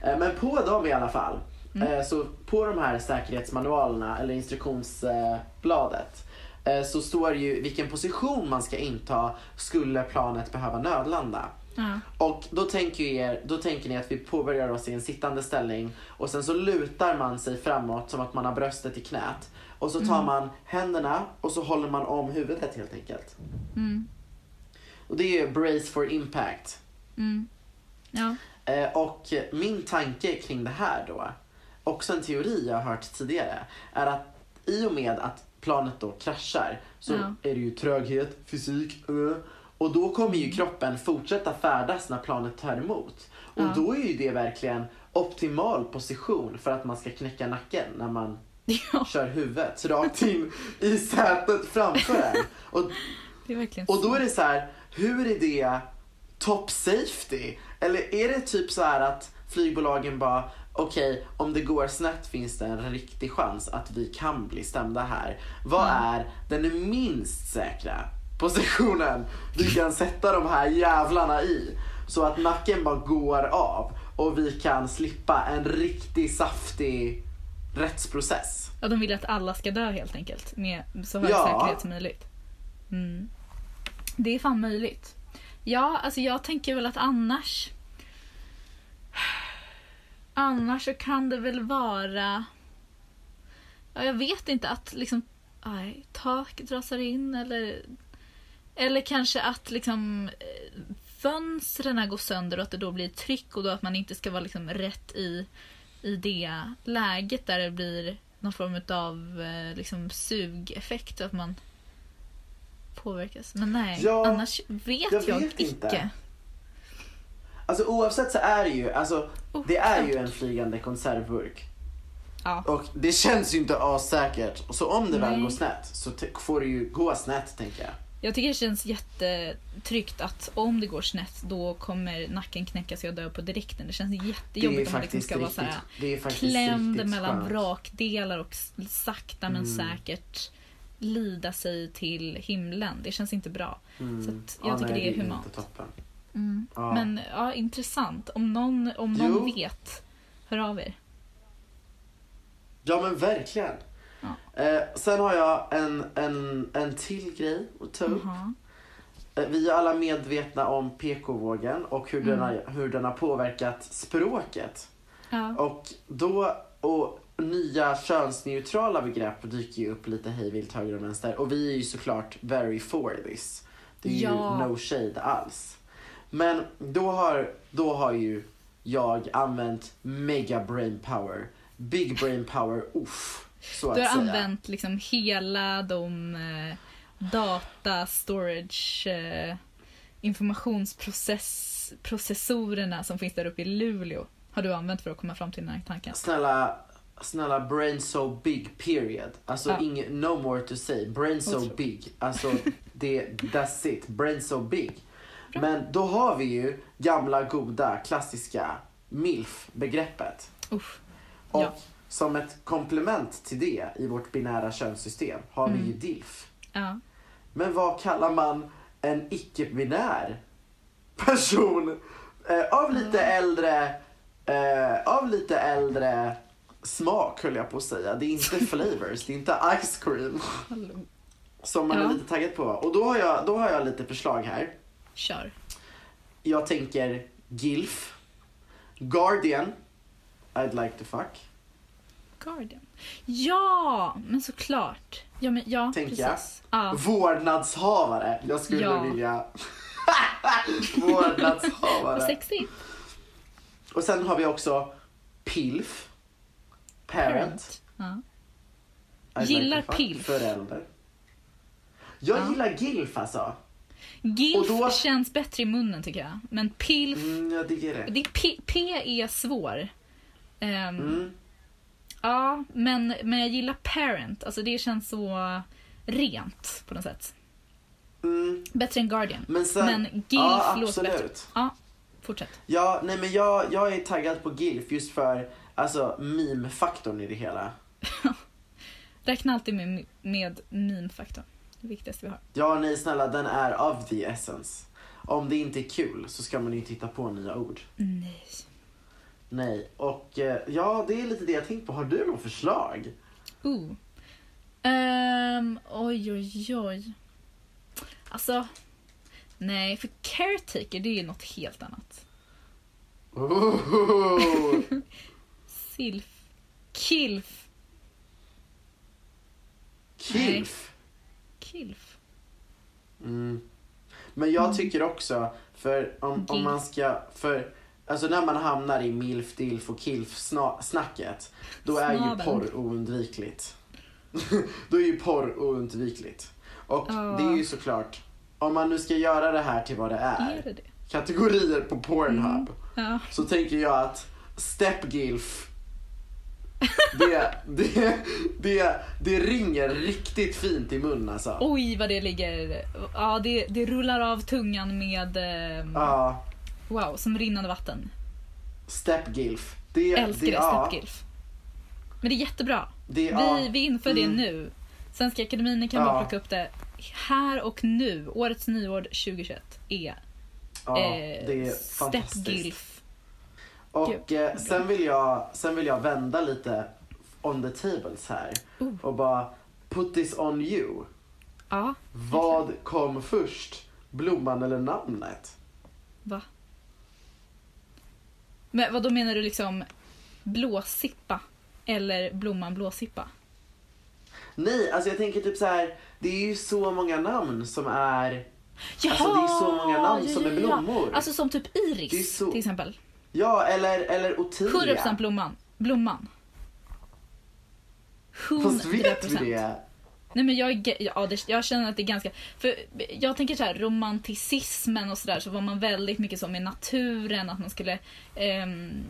Eh, Men på dem i alla fall. Mm. eh, Så på de här säkerhetsmanualerna eller instruktionsbladet så står det ju vilken position man ska inta skulle planet behöva nödlanda. Ja. Och då tänker, er, då tänker ni att vi påbörjar oss i en sittande ställning och sen så lutar man sig framåt som att man har bröstet i knät. Och så tar Mm. man händerna och så håller man om huvudet helt enkelt. Mm. Och det är brace for impact. Mm. Ja. Eh, och min tanke kring det här då, också en teori jag har hört tidigare, är att i och med att planet då kraschar så Ja. är det ju tröghet, fysik, och då kommer ju kroppen fortsätta färdas när planet tar emot. Och Ja. då är ju det verkligen optimal position för att man ska knäcka nacken när man ja, kör huvudet rakt in i sätet framför en. Och och då är det så här, hur är det top safety? Eller är det typ så här att flygbolagen bara, okej, om det går snett finns det en riktig chans att vi kan bli stämda här. Vad Ja. är den minst säkra positionen vi kan sätta de här jävlarna i? Så att nacken bara går av och vi kan slippa en riktig saftig rättsprocess. Ja, de vill att alla ska dö helt enkelt. Med så hög Ja. säkerhet som möjligt. Mm. Det är fan möjligt. Ja, alltså jag tänker väl att annars... Annars så kan det väl vara... Ja, jag vet inte att liksom... Nej, taket rasar in eller... Eller kanske att liksom eh, fönstren går sönder och att det då blir tryck och då att man inte ska vara liksom rätt i, i det läget där det blir någon form av eh, liksom sugeffekt att man påverkas. Men nej, Ja, annars vet jag, jag vet icke. inte. Alltså oavsett så är det ju, alltså Oh, det är ju en flygande konservburk. Ja. Och det känns ju inte assäkert. Så om det väl Nej. går snett så får det ju gå snett tänker jag. Jag tycker det känns jättetryggt att om det går snett då kommer nacken knäckas och jag dör på direkten. Det känns Det jättejobbigt om man liksom ska vara riktigt, så här det är faktiskt klämd mellan skönt. vrakdelar och sakta men Mm. säkert lida sig till himlen. Det känns inte bra. Mm. Så jag Ja, tycker nej, det är humant. Mm. Ja. Men ja, intressant. Om någon, om någon Jo. vet hör av er. Ja men verkligen. Ja. Eh, sen har jag en, en, en till grej att ta upp. Jaha. Eh, Vi är alla medvetna om PK-vågen och hur, den Mm. har, hur den har påverkat språket. Ja. Och då, och nya könsneutrala begrepp dyker ju upp lite hejvilt höger och vänster. Och vi är ju såklart very for this. Det är Ja. ju no shade alls. Men då har, då har ju jag använt mega brain power. Big brain power, uff. Så Du att har säga. använt liksom hela de eh, data storage eh, informationsprocessorerna som finns där uppe i Luleå. Har du använt för att komma fram till den här tanken? Snälla, snälla brain so big period. Alltså Ja. inget, no more to say. Brain so big. Alltså det, that's it. Brain so big. Men då har vi ju gamla goda klassiska MILF-begreppet. Och Ja. som ett komplement till det i vårt binära könssystem har vi ju Mm. DILF. Ja. Men vad kallar man en icke-binär person eh, av lite äldre eh, av lite äldre smak höll jag på att säga. Det är inte flavors, det är inte ice cream som man Ja. är lite taggad på. Och då har, jag, då har jag lite förslag här. Kör. Jag tänker GILF, Guardian, I'd like to fuck. Guardian. Ja, men såklart. Ja, men, ja Tänker jag. Ja. Vårdnadshavare. Jag skulle Ja. vilja... Vad Vårdnadshavare. sexigt. Och sen har vi också PILF. Parent. Ja. I'd Gillar fuck. PILF. Förälder. Jag Ja. gillar GILF alltså. GILF då- känns bättre i munnen tycker jag. Men PILF, Mm, jag digger det. det är P, P är svår. Ehm, Mm. Ja, men, men jag gillar parent. Alltså det känns så rent på något sätt. Mm. Bättre än Guardian. Men sen... Men GILF ja, låter bättre. Ja, fortsätt. Ja, nej men jag, jag är taggad på GILF just för alltså meme-faktorn i det hela. Räkna alltid med, med meme-faktorn. Det viktigaste vi har. Ja, nej snälla, den är of the essence. Om det inte är kul så ska man ju titta på nya ord. Nej. Nej, och eh, ja, det är lite det jag tänkt på. Har du något förslag? Uh. Ehm, oj, oj, oj. Alltså, nej, för caretaker det är ju något helt annat. Ooh. Silf. Kilf. Kilf. Kilf. Mm. Men jag Mm. tycker också, för om, om man ska, för alltså när man hamnar i milf, dilf och kilf sna- snacket, då är ju Snabeln. porr oundvikligt. då är ju porr oundvikligt. Och Ja. det är ju såklart, om man nu ska göra det här till vad det är, Är det det? kategorier på Pornhub, Mm. Ja. så tänker jag att stepgilf det, det, det, det ringer riktigt fint i mun alltså. Oj vad det ligger. Ja, det, det rullar av tungan med ehm, Ja, wow, som rinnande vatten. stepgilf. Det, Älskar det, ja, stepgilf. Men det är jättebra. Det, ja, Vi, vi inför det Mm. nu. Svenska Akademin kan Ja. bara plocka upp det här och nu. Årets nyord 2021 är ja, eh, det är stepgilf. Och eh, sen, vill jag, sen vill jag vända lite on the tables här Oh. och bara put this on you. Ja, Vad kom först? Blomman eller namnet? va? Men vad då menar du liksom blåsippa? Eller blomman blåsippa? Nej, alltså jag tänker typ så här. Det är ju så många namn som är... Jaha! Alltså, det är så många namn som är blommor. Alltså som typ Iris så- till exempel. Ja, eller, eller Ottilia. 100% blomman. Blomman. 100%. Fast vet vi det? Nej men jag, ja, det, jag känner att det är ganska... För jag tänker så här, romanticismen och sådär så var man väldigt mycket så med naturen, att man skulle... ehm,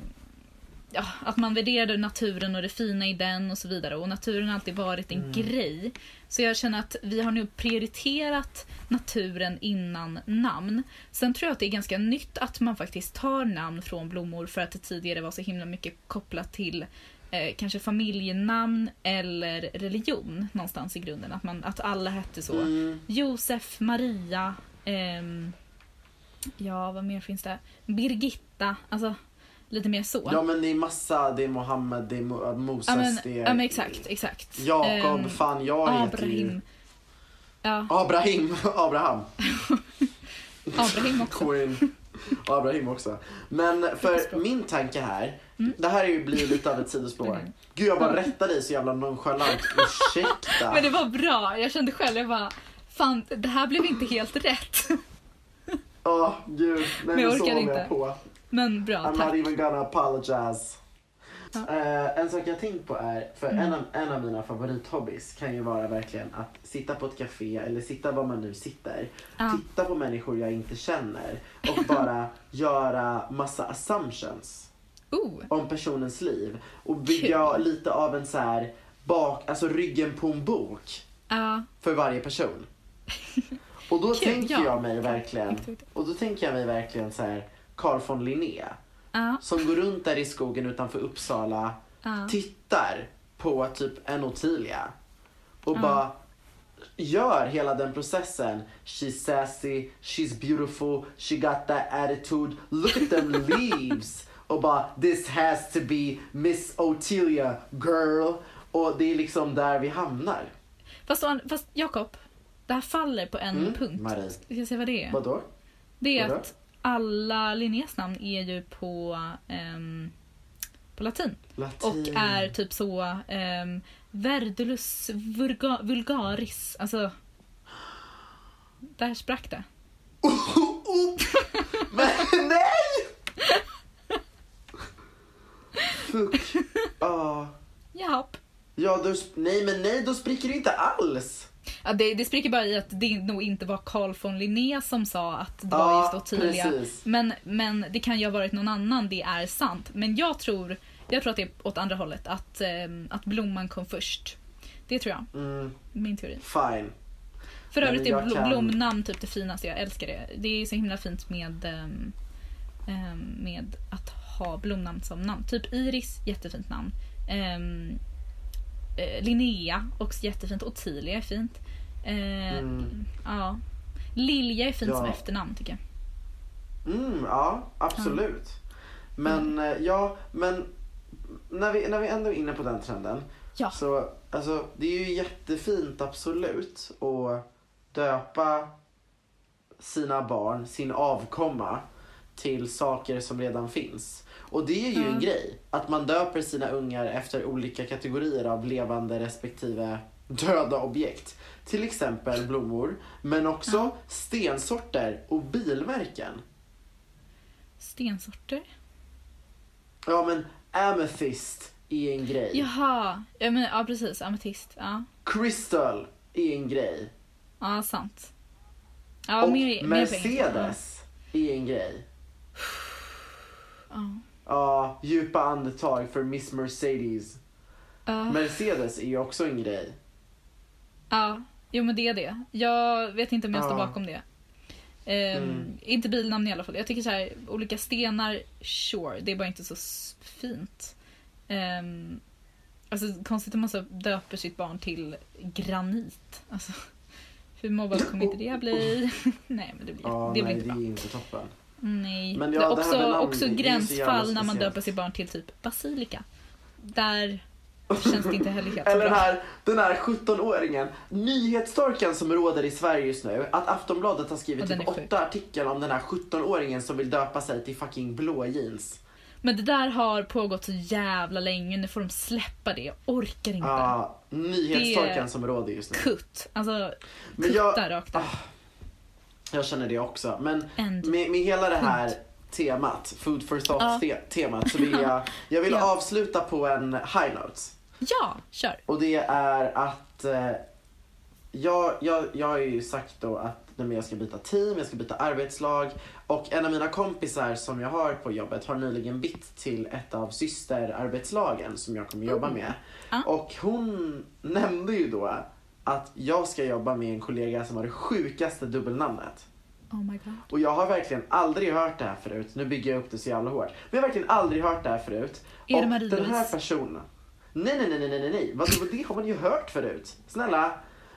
ja, att man värderade naturen och det fina i den och så vidare. Och naturen har alltid varit en Mm. grej. Så jag känner att vi har nu prioriterat naturen innan namn. Sen tror jag att det är ganska nytt att man faktiskt tar namn från blommor för att det tidigare var så himla mycket kopplat till eh, kanske familjenamn eller religion någonstans i grunden. Att, man, att alla hette så. Mm. Josef, Maria, ehm, ja vad mer finns det? Birgitta, alltså lite mer så. Ja men det är massa, det är Mohammed, det är Mo- Moses, ja, men, det är ja men exakt, exakt. Jakob, Ehm, fan jag heter ju... Abraham. Ja, Abraham, Abraham. Abraham också. Abraham också. Men för min tanke här, Mm. det här är ju, blir lite av ett sidospår. Mm. Gud jag bara rättar dig så jävla nonchalant, ursäkta. Men det var bra, jag kände själv, jag bara Fan, det här blev inte helt rätt. Åh gud, nej Men jag jag inte. på. Men bra, I'm not tack. even gonna apologize. Ja. Eh, en sak jag tänkt på är, för Mm. en, av, en av mina favorithobbies kan ju vara verkligen att sitta på ett café eller sitta var man nu sitter. Ja. Titta på människor jag inte känner och bara göra massa assumptions Oh, om personens liv. Och bygga Kul. lite av en så här bak, alltså ryggen på en bok ja. för varje person. Och då Kul, tänker ja. jag mig verkligen, och då tänker jag mig verkligen så här Carl von Linné Ja, som går runt där i skogen utanför Uppsala, ja. tittar på typ en Ottilia och Ja. bara gör hela den processen. She's sassy, she's beautiful, she got that attitude, look at them leaves. Och bara this has to be Miss Ottilia girl. Och det är liksom där vi hamnar. Fast, fast Jakob, det här faller på en Mm, punkt. Marie. Ska jag säga vad det är? Vadå? Det är Vadå? att alla Linnés namn är ju på, ehm, på latin. Latin. Och är typ så um, Verdulus vulga, vulgaris. Alltså, där sprack det. Oh, men nej! Fuck. Ah. Japp. Ja, då, nej men nej, då spricker det inte alls. Ja, det, det spricker bara i att det nog inte var Carl von Linné som sa att det var just Ottilia. precis. Men, men det kan ju ha varit någon annan, det är sant. Men jag tror, jag tror att det är åt andra hållet, att, ehm, att blomman kom först. Det tror jag, Mm, min teori. fine. För Nej, övrigt men är bl- kan- blomnamn typ det finaste, jag älskar det. Det är så himla fint med, ehm, med att ha blomnamn som namn. Typ Iris, jättefint namn. Um, Linnea, också jättefint. Ottilia är fint. Eh, Mm. Ja. Lilja är fint Ja. som efternamn tycker jag. Mm, ja, absolut. Men eh, ja, men när vi, när vi ändå är inne på den trenden. Ja. Så alltså, det är ju jättefint absolut att döpa sina barn, sin avkomma till saker som redan finns. Och det är ju en Ja. grej, att man döper sina ungar efter olika kategorier av levande respektive döda objekt. Till exempel blommor, men också Ja. stensorter och bilmärken. Stensorter? Ja men amethyst är en grej. Jaha, ja, men, ja precis. Ametist. Ja, Crystal är en grej. ja sant. Ja, och mer, mer pengar. Mercedes är en grej. Ja. Ja, djupa andetag för Miss Mercedes. Ja. Mercedes är ju också en grej. Ja, jo men det är det. Jag vet inte om jag står bakom det. Ehm, Mm. Inte bilnamn i alla fall. Jag tycker så här, olika stenar, sure, det är bara inte så fint. Um, alltså konstigt om man så döper sitt barn till granit. Alltså, hur mobbad kommer inte det bli? nej men det blir, Ja, det blir nej inte det bra. är inte toppen. Nej. Men ja, är det här också, också det är så jävla gränsfall när man döper sitt barn till typ basilika. Där känns det inte heller helt Eller den här, den här 17-åringen, nyhetstorkan som råder i Sverige just nu. Att Aftonbladet har skrivit typ är åtta artiklar om den här 17-åringen som vill döpa sig till fucking blå jeans. Men det där har pågått så jävla länge, nu får de släppa det. Jag orkar inte. Ja, nyhetstorkan Det- som råder just nu. Kutt. Alltså, kutta jag, rakt av. ah, jag känner det också. Men med, med hela det här Punkt. temat, food for Ja. thought-temat, så vill jag, jag vill Ja. avsluta på en high note. Ja, kör. Och det är att eh, jag, jag, jag har ju sagt då att nej, jag ska byta team, jag ska byta arbetslag och en av mina kompisar som jag har på jobbet har nyligen bytt till ett av systerarbetslagen som jag kommer jobba med. Ja. Och hon nämnde ju då att jag ska jobba med en kollega som har det sjukaste dubbelnamnet. Oh my god. Och jag har verkligen aldrig hört det här förut. Nu bygger jag upp det så jävla hårt. Men jag har verkligen aldrig hört det här förut. Är det och Marie-Louise? den här personen. Nej, nej, nej, nej, nej, nej. Vad, vad, det har man ju hört förut. Snälla.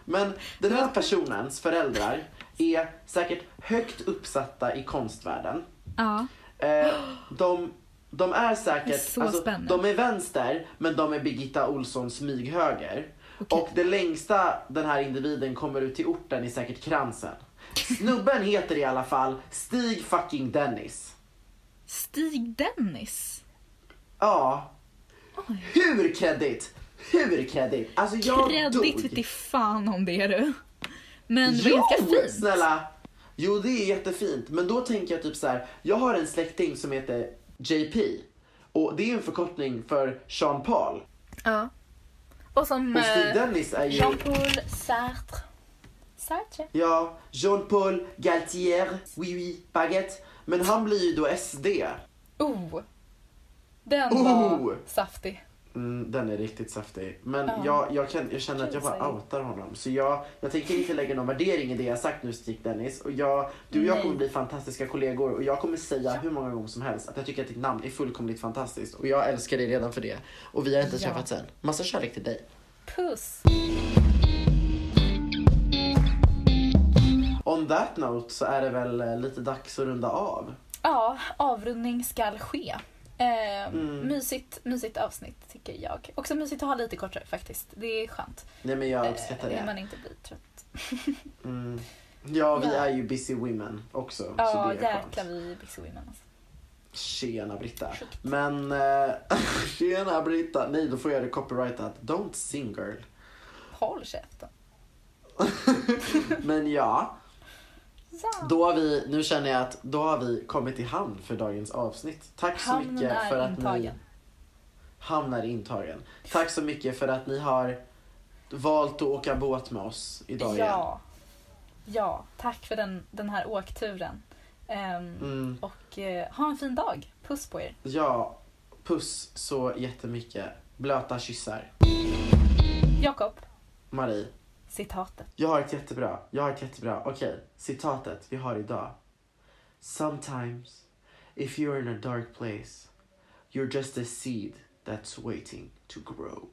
Men den här personens föräldrar är säkert högt uppsatta i konstvärlden. Ja. Eh, de de är säkert, Så alltså, spännande. de är vänster, men de är Birgitta Olsson smyghöger. Okej. Och det längsta den här individen kommer ut till orten är säkert kransen. Snubben heter i alla fall Stig fucking Dennis. Stig Dennis. Ja, Oj. hur kredit? Hur kredit? Alltså jag Kredit dog. vete fan om det du. Men det Jo, ganska fint. snälla! Jo, det är jättefint. Men då tänker jag typ så här. Jag har en släkting som heter JP. Och det är en förkortning för Jean Paul. Ja. Och som Och eh, Dennis är ju... Jean-Paul Sartre. Sartre? Ja, Jean-Paul Galtier, oui oui, baguette. Men han blir ju då SD. Oh! Den Oh! var saftig. Mm, den är riktigt saftig. Men Ja. jag, jag, kan, jag känner att jag bara outar honom. Så jag, jag tänker inte lägga någon värdering i det jag sagt nu Stig Dennis. Och jag, du och jag Nej. kommer bli fantastiska kollegor och jag kommer säga hur många gånger som helst att jag tycker att ditt namn är fullkomligt fantastiskt. Och jag älskar dig redan för det. Och vi har inte Ja. träffats än. Massa kärlek till dig. Puss! On that note så är det väl eh, lite dags att runda av. Ja, avrundning skall ske. Eh, Mm. mysigt, mysigt avsnitt tycker jag. Också mysigt att ha lite kortare faktiskt. Det är skönt. Nej men jag uppskattar Eh, när det. man inte blir trött. Mm. Ja, vi är ju busy women också. så Ja, det är jäklar skönt. vi är busy women. Alltså. Tjena Britta. Sjukt. Men, eh, tjena Britta. Nej, då får jag det copyrightat. Don't sing girl. Håll käften. Men ja, Ja. då har vi, nu känner jag att då har vi kommit i hamn för dagens avsnitt. Tack så Hamnen mycket för att ni... intagen. Hamn är intagen. Tack så mycket för att ni har valt att åka båt med oss idag igen. Ja. Ja, tack för den, den här åkturen. Ehm, Mm, Och eh, ha en fin dag. Puss på er. ja, puss så jättemycket. Blöta kyssar. Jakob, Marie citatet. Jag har ett jättebra. Jag har ett jättebra. Okej, citatet vi har idag. Sometimes, if you're in a dark place, you're just a seed that's waiting to grow.